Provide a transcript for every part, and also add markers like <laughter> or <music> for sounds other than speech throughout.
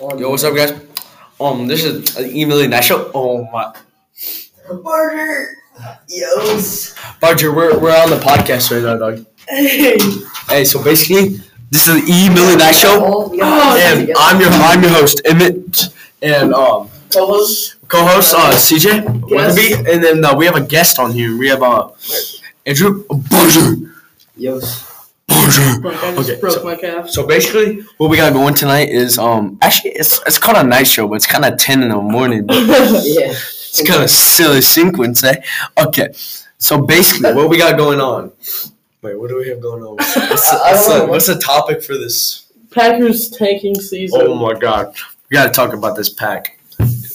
Yo, what's up, guys? Um, this is an email night show. Oh my, Barter. Yos. Barger, we're we're on the podcast right now, dog. Hey. Hey, so basically, this is an email night show, Oh, and. I'm your I'm your host Emmett, and um co-host. co-host uh CJ Weatherby, and then uh, we have a guest on here. We have uh Andrew Barger. Yos. Barger. Like I just Okay, broke so- my calf. So basically, what we got going tonight is um actually it's it's called a night show, but it's kind of ten in the morning. <laughs> Yeah. It's kind of silly sequence, eh? Okay, so basically, what we got going on? Wait, what do we have going on? <laughs> What's, I what's the, what's the topic for this? Packers tanking season. Oh my god, we got to talk about this pack.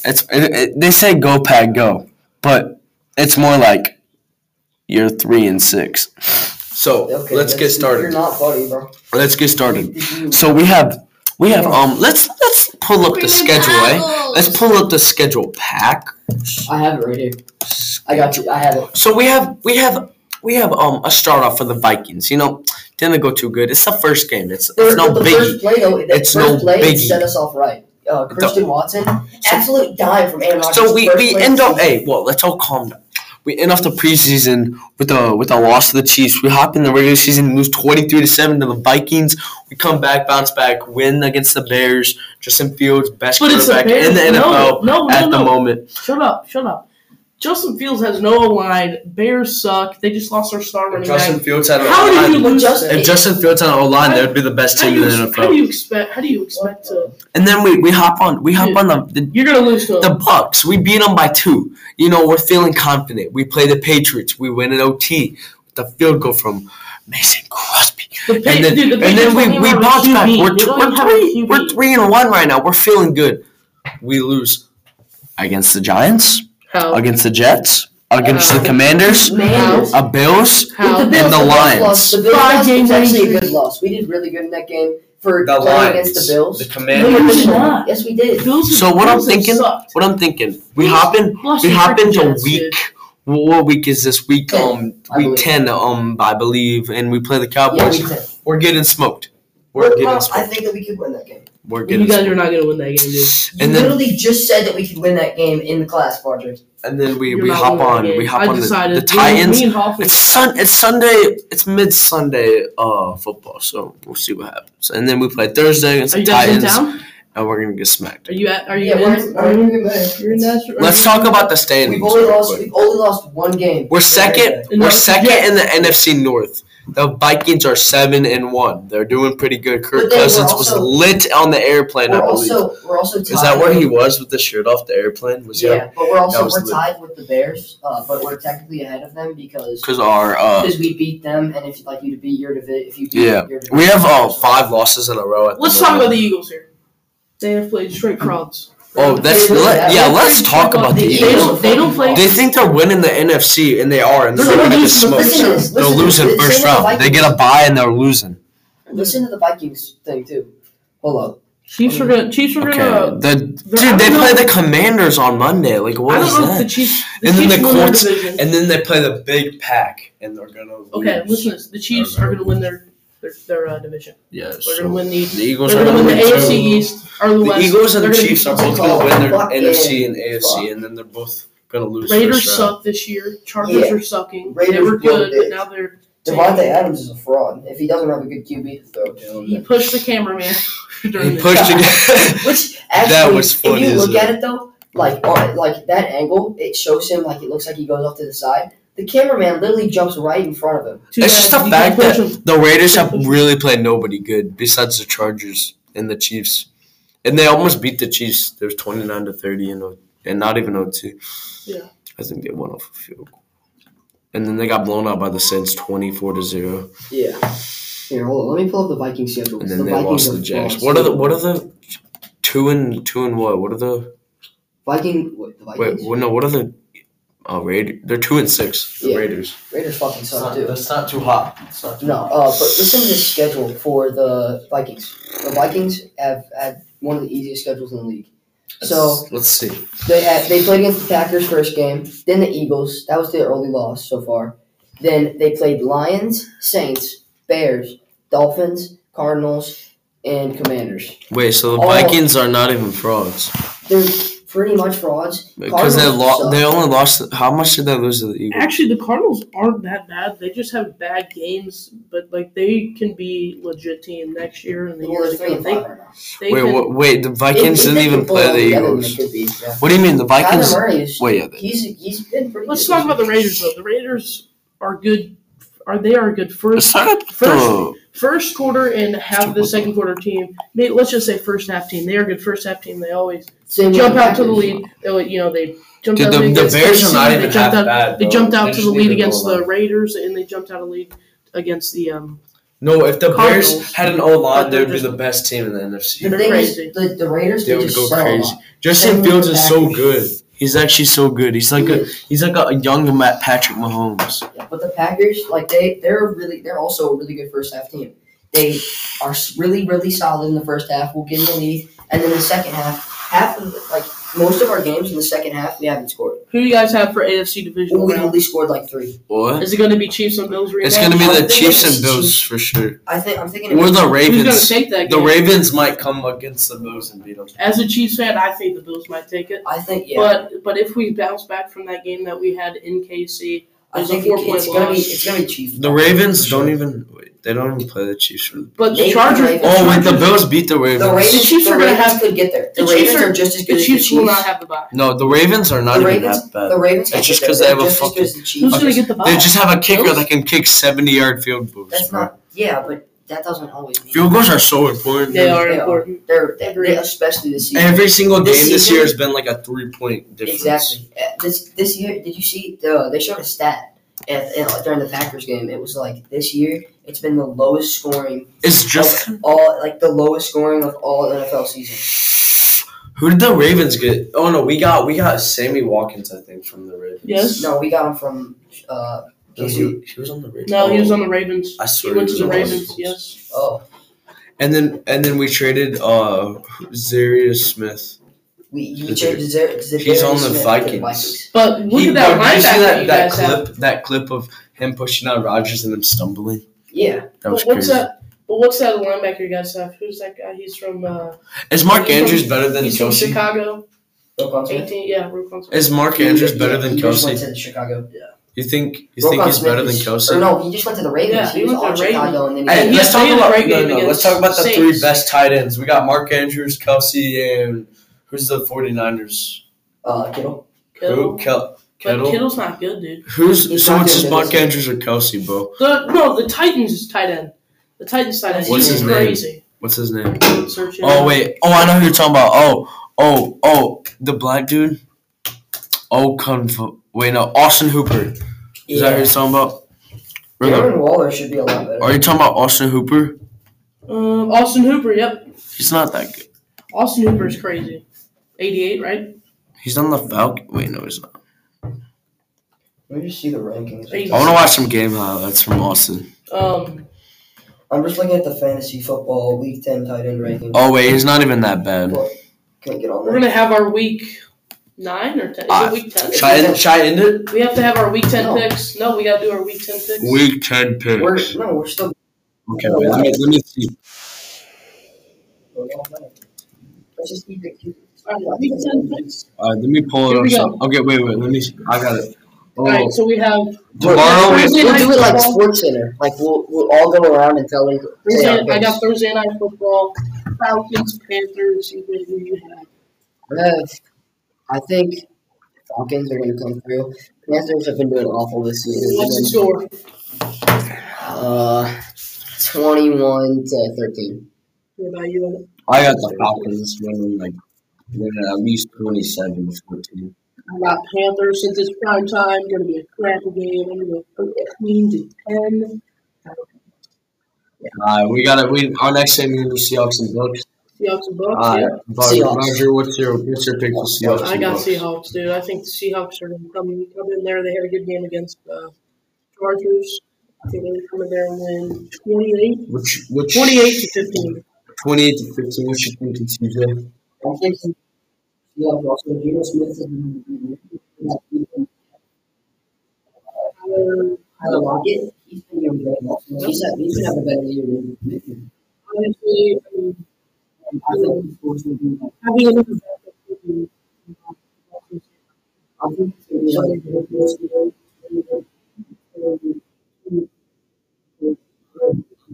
It's it, it, they say go pack go, but it's more like you're three and six. So Okay, let's get that's- You're not funny, bro. Let's get started. <laughs> So we have we have um let's let's pull up the schedule, eh? Let's pull up the schedule pack. I have it right here. I got you. I have it. So we have we have we have um a start off for the Vikings. You know, didn't go too good. It's the first game. It's it's no the biggie. first play though, the It's first no play biggie. set us off right. Uh, Christian Watson, absolute dime from Aaron Rodgers. So we, we end up season. hey, well, let's all calm down. We end off the preseason with a with a loss to the Chiefs. We hop in the regular season, lose twenty three to seven to the Vikings. We come back, bounce back, win against the Bears. Justin Fields, best But quarterback in the NFL no, no, at the moment. Shut up, shut up. Justin Fields has no line. Bears suck. They just lost their star If running Justin back. Fields had an How did O-line- you lose? Justin- if Justin Fields had an O line, they would be the best How do, team in the the how do you expect? How do you expect to? And then we, we hop on we hop on the, the You're gonna lose to the. Bucks. We beat them by two. You know, we're feeling confident. We play the Patriots. We win an OT with the field goal from Mason Crosby. The Pa- And then, dude, the and then we, we bounce back. We're, t- we're even have a three QB. we're three and one right now. We're feeling good. We lose against the Giants, How? against the Jets, against Uh, the Commanders, Man, a Bills, How? the Bills, and the Bills Lions. lost. The Bills Five lost game was actually a good loss. We did really good in that game for the playing Lions, against the Bills. the No, Commanders. you did not. Yes, we did. Bills, So what I'm thinking- sucked. What I'm thinking, we Bills hop in. We to hop into week. dude. What what week is this week? Ten, Um, week believe. ten. Um, I believe, and we play the Cowboys. we did. We're getting smoked. We're Well, getting I smoked. think that we could win that game. We're You guys are not gonna win that game, dude. You And then- literally just said that we could win that game in the class, Barger. And then we, You're we hop on. We hop I on the, decided. the Me- Titans. Me and Hoffman It's sun. It's Sunday. It's mid Sunday. Uh, football. So we'll see what happens. And then we play Thursday against Are the you guys in Titans, and we're gonna get smacked. Are you at? Are you Yeah, in? in, Are you, in you're in Nashville? Let's you- talk about the standings. We've only lost. quick. We've only lost one game. We're second. We're second in the NFC North. The Vikings are seven and one. They're doing pretty good. Kirk But then we're Cousins was lit on the airplane. We're I believe. also we're also tied. Is that where he was with the shirt off the airplane? Was Yeah, but we're also we're lit. tied with the Bears, uh, but we're technically ahead of them because Because our uh, because we beat them, and if you'd like you to beat your division, if you beat Yeah. your division, we have uh, five losses in a row. At Let's talk about the Eagles here. They have played straight <clears throat> frauds. Oh, that's They- let, yeah. Let's talk about the. Eagles. They don't. They don't play. They think they're winning the NFC, and they are, and they're, They're gonna gonna get the smoked. Listen to this, They'll listen to lose in this, first listen the round. They get a Vikings. bye, and they're losing. Listen to the Vikings thing too. Hold up. Chiefs are gonna. Chiefs are Okay, gonna. the, dude, don't they know. play the Commanders on Monday. Like, what I don't know if the that? Chiefs. The And then Chiefs the win their Colts- division. And then they play the big pack, and they're gonna. Okay, lose. listen. The Chiefs are gonna win their their, their uh, division. Yes. They're gonna win the. The Eagles They're are gonna win the win AFC too. East or the, The West. Eagles and They're the gonna Chiefs are both Oh, gonna win their fuck NFC yeah. and AFC, Fuck. and then they're both gonna lose. Raiders first round. suck this year. Chargers Yeah. are sucking. Raiders they were blow good, dick. but now they're. Davante Adams is a fraud. If he doesn't have a good QB though. throw to He him, pushed the cameraman. <laughs> during He the pushed shot. it. <laughs> which actually, That was funny if you as look hell. at it though, like on like that angle, it shows him like it looks like he goes off to the side. The cameraman literally jumps right in front of him. Too It's just the fact that the Raiders have really played nobody good besides the Chargers and the Chiefs, and they almost beat the Chiefs. There's twenty nine to thirty and O- oh, and not even oh OT. Yeah. I think they won off a field goal, and then they got blown out by the Saints twenty four to zero, Yeah. Here, hold on. Let me pull up the Viking schedule. and the then they Vikings lost the Jags. What are the what are the two and two and what? What are the Viking? What, the wait? Vikings? What, no, what are the uh, Raiders? They're two and six. The Yeah. Raiders. Raiders fucking suck too. that's not too hot. It's not too No, uh, but listen to this schedule for the Vikings. The Vikings have had one of the easiest schedules in the league. So Let's- let's see. they had they played against the Packers first game, then the Eagles. That was their early loss so far. Then they played Lions, Saints, Bears, Dolphins, Cardinals, and Commanders. Wait, so the Oh. Vikings are not even frauds They're pretty much frauds. because they lost. They only lost. How much did they lose to the Eagles? Actually, the Cardinals aren't that bad. They just have bad games, but like they can be legit team next year and the Well, they're years to and come. They, they Wait, can, what, wait. The Vikings If- if didn't even play the Eagles. it be, yeah. What do you mean the Vikings? Kyler Murray is. Wait, yeah. They, He's he's been pretty. Let's good talk about the. Raiders though. The Raiders are good. Are they are a good first let's talk about First- the. First quarter and half of the second quarter team? May, let's just say first half team. They are a good first half team. They always Same jump out to the lead. They, you know they jumped Dude, out the, to the against Bears are KC, not they even jumped half out, bad. They jumped out They to the lead against the. Raiders, and they jumped out of lead against the um. No, if the Bears had an O line, they would be the best team in the The NFC. They're thing crazy. is, the, the Raiders They they would just go sell crazy. Justin Fields the is so good. He's actually so good. He's like He a is. he's like a young Matt Patrick Mahomes. Yeah, but the Packers, like they, they're really, they're also a really good first half team. They are really, really solid in the first half. We'll get in the lead, and then the second half, half of the, like most of our games in the second half, we haven't scored. Who do you guys have for AFC divisional We round? only scored like three. What? Is it going to be Chiefs and Bills rematch? It's gonna be the Chiefs and Bills for sure. I think I'm thinking. Or the Who's going to Ravens. take that The? Ravens might come against the Bills and beat them. As a Chiefs fan, I think the Bills might take it. I think yeah. But but if we bounce back from that game that we had in KC, I there's think four-point it's gonna be it's gonna be Chiefs. The Ravens don't even wait. They don't even play the Chiefs the. but the Maybe Chargers. Ravens- Oh wait, the Bills beat the Ravens. The Ravens, Chiefs the are gonna have- could get there. The, the Chiefs Ravens are- are just as The good as Chiefs the will not have the bye. No, the Ravens are not the even Ravens, that bad. the Ravens It's just because they They're have a just as fucking- as the Chiefs. Who's going to get the bye? They just have a kicker Bills? that can kick seventy-yard field goals. That's bro. not. Yeah, but that doesn't always mean. Field goals are so important. They dude. are They are. important. They're, they're Agreed. especially this season. Every single game This this year has been like a three-point difference. Exactly. Uh, This this year, did you see the? They showed a stat at, at, during the Packers game. It was like this year, it's been the lowest scoring It's just all, like the lowest scoring of all NFL season. who did the Ravens get? Oh no, we got we got Sammy Watkins, I think, from the Ravens. Yes. No, we got him from. Uh, No, he, he was on the Ravens. No, he was Oh. on the Ravens. I He swear went to the on the Ravens. Ravens. Yes. oh, And then and then we traded uh Zarius Smith. we you He's changed Zer- Zer- He's on the Smith to Vikings. But look He- at that bro, you see linebacker that, you that guys have. clip that clip of him pushing out Rodgers and him stumbling? Yeah, That But was what's crazy. that? But what's that linebacker you guys have? Who's that guy? He's from. Uh, Is Mark He's from- Andrews better than he's from Kelce? Chicago. 18. Yeah, Is Mark Andrews He- better yeah, than he just went Kelce? to the Chicago. You think you think he's Smith better than is- Kelce? No, he just went to the Ravens. Yeah, he, he was went to on the Chicago, and then Hey, he he let's had- talk he had a about great no, game no, let's against talk about the three best tight ends. We got Mark Andrews, Kelce, and who's the 49ers? uh, Kittle. Who? Kittle. Kel- But Kittle. Kittle's not good, dude. Who's He's so not it's good just at Mark this. Andrews or Kelce, bro? The no, the Titans is tight end. The Titans tight end. What's He's his name? crazy. What's his name? Search it. Oh wait. Oh, I know who you're talking about. Oh, oh, oh, the black dude. Oh, conf- wait, no, Austin Hooper. Is that who you're talking about? Or the- Darren Waller should be a lot better. Are you talking about Austin Hooper? Um, Austin Hooper. Yep. He's not that good. Austin Hooper's crazy. 88, right? He's on the Falcon. Wait, no, he's not. Let me just see the rankings. I want to watch some game highlights from Austin. Um, I'm just looking at the fantasy football week ten tight end rankings. Oh wait, he's not even that bad. Can't get on we're gonna have our week nine or ten. Is Uh, it week ten? Should I end, should I end it? We have to have our week ten No. picks. No, we gotta do our week ten picks. Week ten picks. We're no, we're still. Okay, wait, let me let me see. Let's just keep it. All right, week ten picks. Uh, let me pull Here it we up. go. so- Okay, wait, wait. Let me. See. I got it. Oh, All right, so we have tomorrow. Thursday we- We'll night do it like football. Sports Center. Like we'll we'll all go around and tell them. say Thursday, our I got picks. Thursday night football, Falcons, Panthers. You know, who you have. Uh, I think Falcons are going to come through. Panthers have been doing awful this What's the year. score? Uh, twenty-one to thirteen. What about you? I got the Falcons winning like winning at least 27 to 14. I got Panthers since it's prime time. Going to be a crappy game. I'm going to go 13 to 10. Uh, we got it. We our next game is the Seahawks and Bucks. Seahawks and Bucks. Uh, yeah. Seahawks. Roger, what's your what's your pick for Seahawks? I got Bucks? Seahawks, dude. I think the Seahawks are going to come, come in there. They had a good game against uh, Chargers. I think they're coming there and win 28, Which which 28 to 15. 28 to 15. What you thinking, TJ? I think yeah, also Geno Smith is Tyler Lockett. He's been doing great. He's had, he's been having a better year. than- Honestly,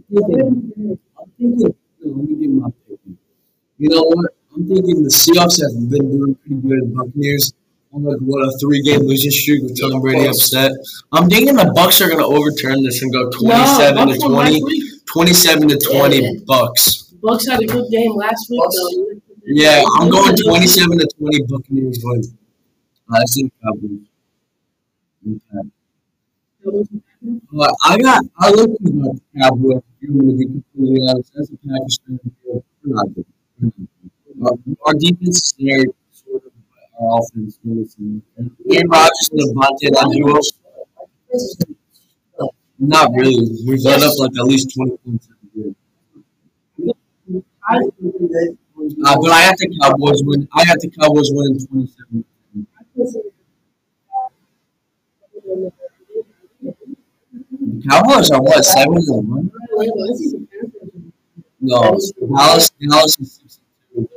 thinking, no, let me give my pick. You know what? I'm thinking the Seahawks have been doing pretty good. The Buccaneers on like what a three game losing streak with Tom Brady upset. I'm thinking the Bucks are gonna overturn this and go 27 to Bucks won last 20, 27 to 20 Bucks. Bucks had a good game last week, Bucks- though. Yeah, I'm going 27 to 20 Buccaneers win. I see the Cowboys. Okay. But I got I look at the Cowboys. If you want to be completely honest, as a Packers fan, we're not good. We're. Our, our defense is there, sort of. but Our offense is and Aaron Rodgers and Davante, that duo, not really. We've let up like at least 20 points every year. I, Uh, but I have the Cowboys win. I have the Cowboys win 27. The Cowboys are what seven and one? No, Dallas. Dallas is six and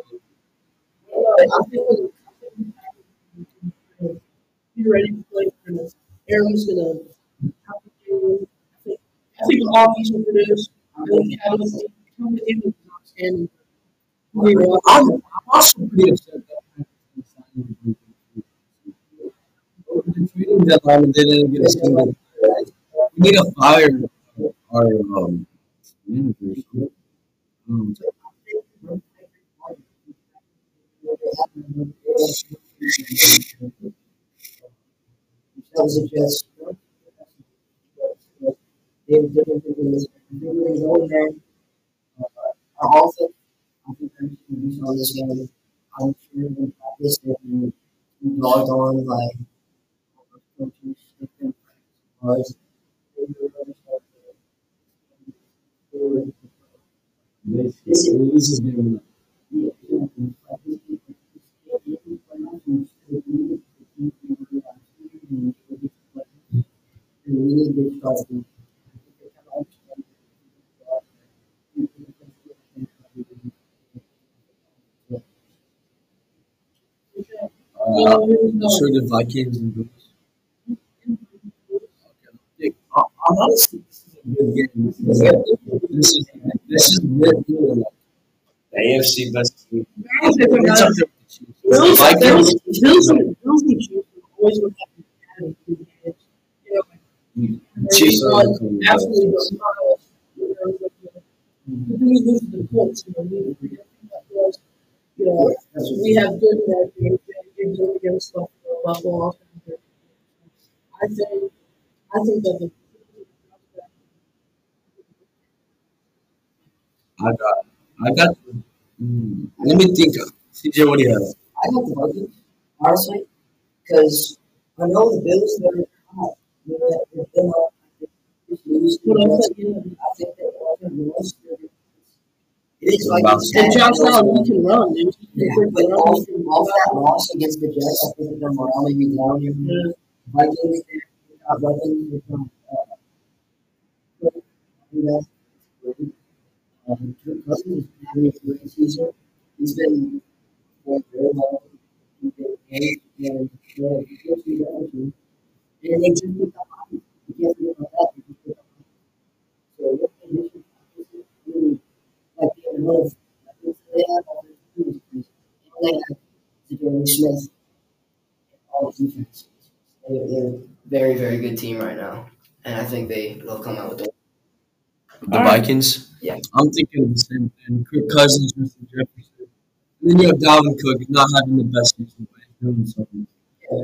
two. Be ready to play for this. Aaron's gonna. have to do- I think- I all these will produce. I think Cowboys, Cowboys defense is outstanding. We were- I'm, I'm also pretty upset that the trading deadline and they didn't get a single. We need to fire our um, managers. Um, That was a just. They were different things. They were going there. Our offense, I think they're going to be on this game. I'm sure in practice dogged on by coaches, different practice this this is getting We need sure the Vikings and Bills. I'm honestly, this is a good game. This is this is good. The AFC best team. It's up there with the Chiefs. Bills, Vikings. Bills, Bills, Bills mm-hmm. and Chiefs always would have to have a. You know, Chiefs are absolutely does. You know, but then we lose the Colts, you know, we, have that was, you know, we have good bad games, we have good game against Buffalo, Buffalo also. have good games. I think, I think that the. I got, I got. Mm, let me think. CJ, what do you have? I got the Vikings, honestly, because I know the Bills, they're hot. You know, they're, they're not. They lose to What the I West. said, you know, I think that they're going to lose. It is like. And Josh Allen, he can run, dude. He Yeah, can but run. off, off that loss against the Jets, I think that their morale may be down here. Yeah. Vikings, they've uh. Um. He's been very well. He's been great, and yeah, he. And they just. You that. So what like the weapons they have team. And they have Jeremy Smith all defense. They're, they're very, very good team right now. And I think they, they'll come out with the The All right. Vikings. Yeah. I'm thinking of the same thing. Kirk Cousins, Justin Jefferson. And then you have Dalvin Cook not having the best season, but he's doing something.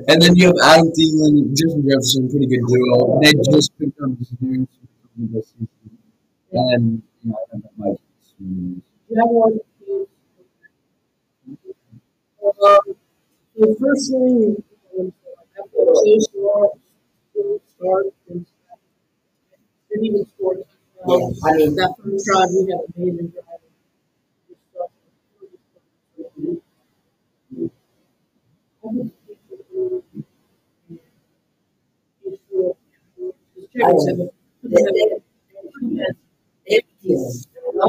And then you have Adam Thielen, Justin Jefferson, pretty good duo. They just picked up this new the season. And you know, I got the Vikings. You have one. Um, the first thing, Yeah, I mean-. They, they, I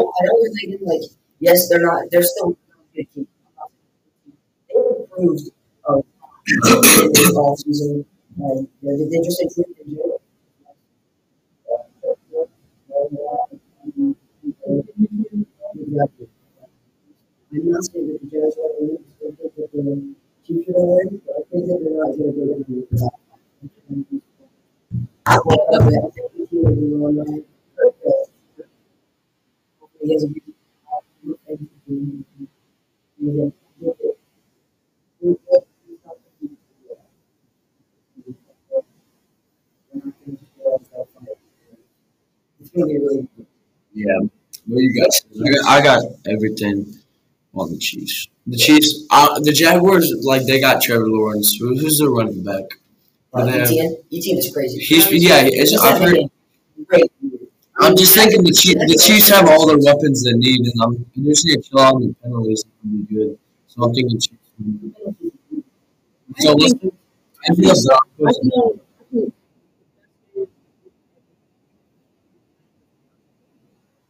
thinking like, yes, they're not. They're still good. They've improved all season, and you they, just improved It's going to Yeah. What you got? I got, I got everything on the Chiefs. The Chiefs, uh, the Jaguars, like they got Trevor Lawrence. Who, who's the running back? Uh, They have- ETN, ETN is crazy. He's yeah. It's, He's I've heard, great. I'm just thinking the Chiefs, the Chiefs have all the weapons they need, and I'm just gonna chill out on the penalties and be good. So I'm thinking Chiefs. So let's. I feel I so. feel, I think Sure, 49ers have been, you know, they've been out of the football lately. They have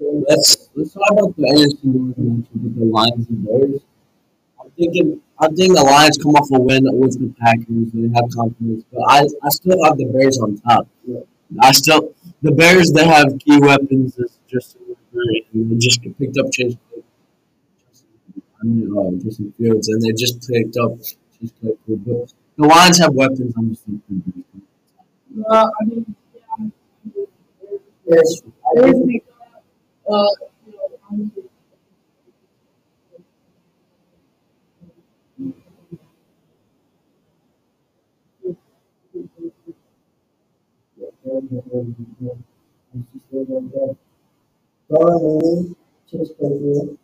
let's let's talk about the NFC North with the Lions and Bears. I'm thinking I think the Lions come off a win with the Packers. and They have confidence, but I, I still have the Bears on top. I still the Bears they have key weapons. It's just and they just picked up Chase. I mean, uh, Justin Fields, and they just picked up Chase Claypool. But the Lions have weapons. I'm just thinking. Uh, I mean, yeah, Yes, I there's think the, uh, you know, honestly, Darren Mooney, Chase Claypool,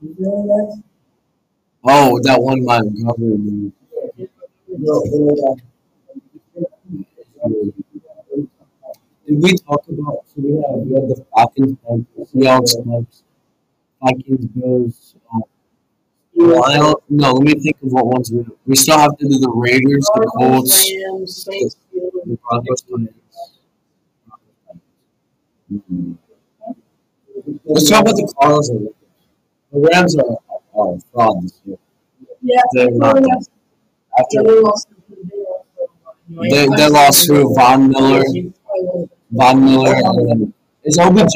who's the other guy? Oh, that one Montgomery. man. No, the other Did we talk about? So we have we have the Falcons, Panthers, Seahawks, Bucks, Vikings, Bills. Um, Wild. No, let me think of what ones we we still have to do. The Raiders, the Colts, Rams, the Broncos, Titans. Mhm. Let's talk about the Cardinals. The Rams are, are fraud this year. Yeah, They're not. After they lost. They lost. they, they lost to Von Miller, Von Miller, is OBJ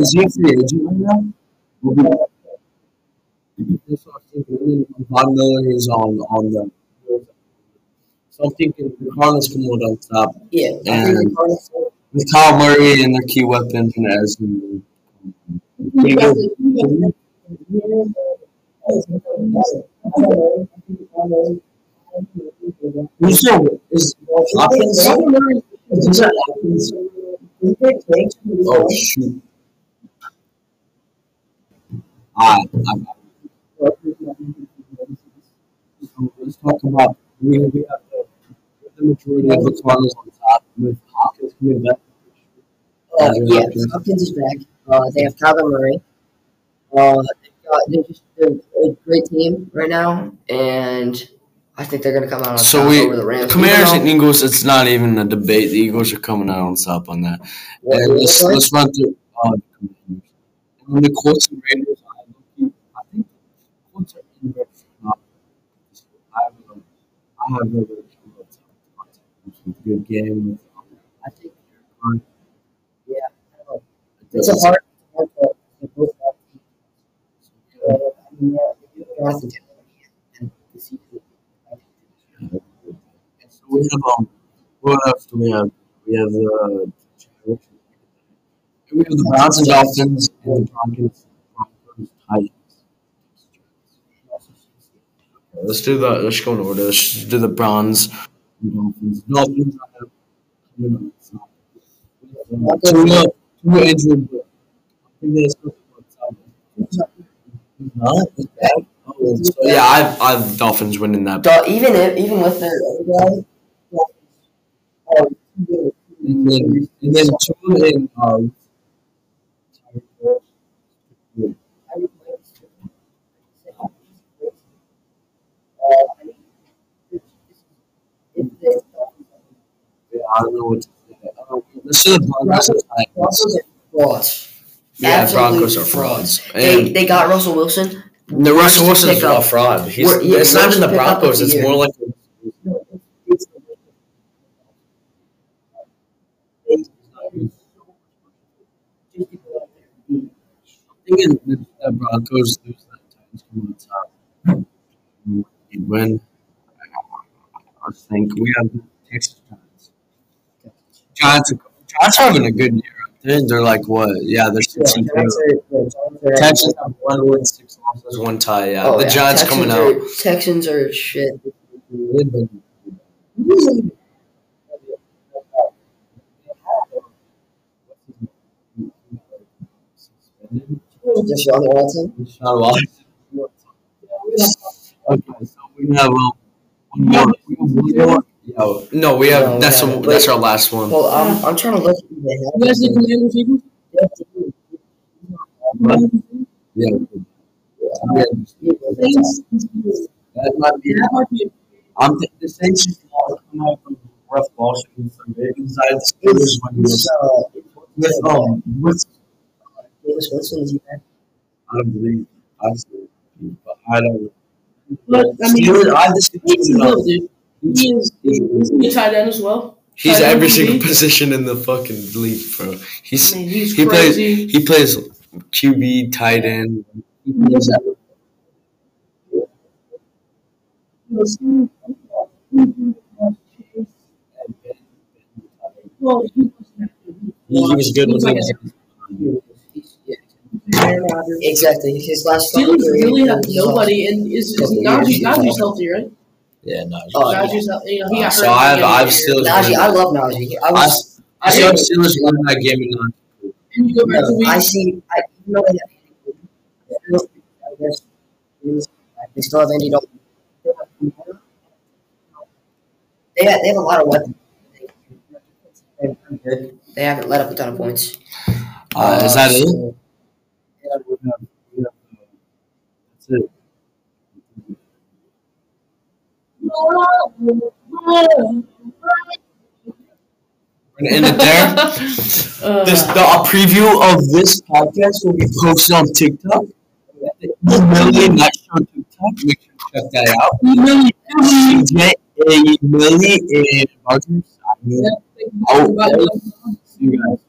is he a free agent right now? OBJ. That's what I'm thinking. And then Von Miller is on on the. So I'm thinking the Cardinals come out on top Yeah, I think the And- with Kyle Murray and their key weapons and Esmond. Who's there? Is Hopkins? Oh shoot! I, let's talk about we, we have the, the majority of the Cardinals on top with Hopkins coming back. Uh, yeah, Hopkins is back. Uh, they have Kyler Murray. Uh, they're just they're a great team right now, and I think they're going to come out on So top we- over the Rams. Commanders and Eagles, it's not even a debate. The Eagles are coming out on top on that. though- And let's, what- let's run through uh, the Commanders. And then the Colts and Raiders, I, think the Colts are in shape. I have a, I have a good game. I think Carr It's a hard, hard call. They both have teams. Uh, I mean, yeah, Jonathan Taylor and the season. So we have um, what else do we have? We have the uh, we have the Browns and Dolphins and the Broncos, Broncos Titans. Okay, let's do the. Let's go in order. Let's do the Browns. and Dolphins. Dolphins are coming up. Two, injured, I think they not as bad. Oh, So yeah, I've I've Dolphins winning that. Dol- even if, even with their other guy, and then and then two in uh, I don't know what to say. Let's do the Broncos. Broncos are frauds. Yeah, Absolute Broncos are frauds. They they got Russell Wilson. the Russell Wilson's a fraud. He's, yeah, it's not even the Broncos. It's more like thinking that the Broncos lose that Titans come on top. And win. I think we have the Texans Giants. Giants, Giants are having a good year. They're, they're like what? Yeah, they're Yeah, six and two. yeah, Giants are- Texans have one win, six losses, one tie. Yeah, Oh, the yeah, Giants Texans coming are, out. Texans are shit. <laughs> They've been- Deshaun Watson. Deshaun Watson. Okay, so we have um, one more. We have one more. Oh no, we have No, we that's haven't. a, that's our last one. Well, I'm, I'm trying to look. at You guys have. the Commanders Eagles? Yeah. Saints. That might be. That might be I'm th- the Saints just lost come out from rough loss against the Ravens. I the Steelers when It's, uh, with um with Jameis Winston is he back? I don't believe obviously, but I don't. But, I mean, Steelers, I have the He's Steelers. real, dude. He is. He's a tight end as well. He's Tight every QB. single position in the fucking league, bro. He's I mean, he's he plays he plays QB, tight end. He plays that. Well, he He, he was good with He's like him. Aaron Rodgers. Exactly. His last Steelers couple really have nobody, and is, is Couple Najee, years. Najee's healthy, right? Yeah, no. Oh, yeah. Healthy. You know, he got So hurt. at I've the I've beginning of the year. still Najee, I love Najee. I I, was. I saw Steelers winning that game in nine. And you go back to week. I see. I even though they I guess they still have Andy Dalton. They have, they have a lot of weapons. They're pretty good. They haven't let up a ton of points. Uh, is that it? So- Yeah, we have, we have, uh, that's it. We're gonna end it there. Uh, <laughs> This the a preview of this podcast will be posted on TikTok. The Million Night Show TikTok. Make sure to check that out. CJ, a Millie, and Rogers. Yeah, thank you. Oh, Bye. See you guys.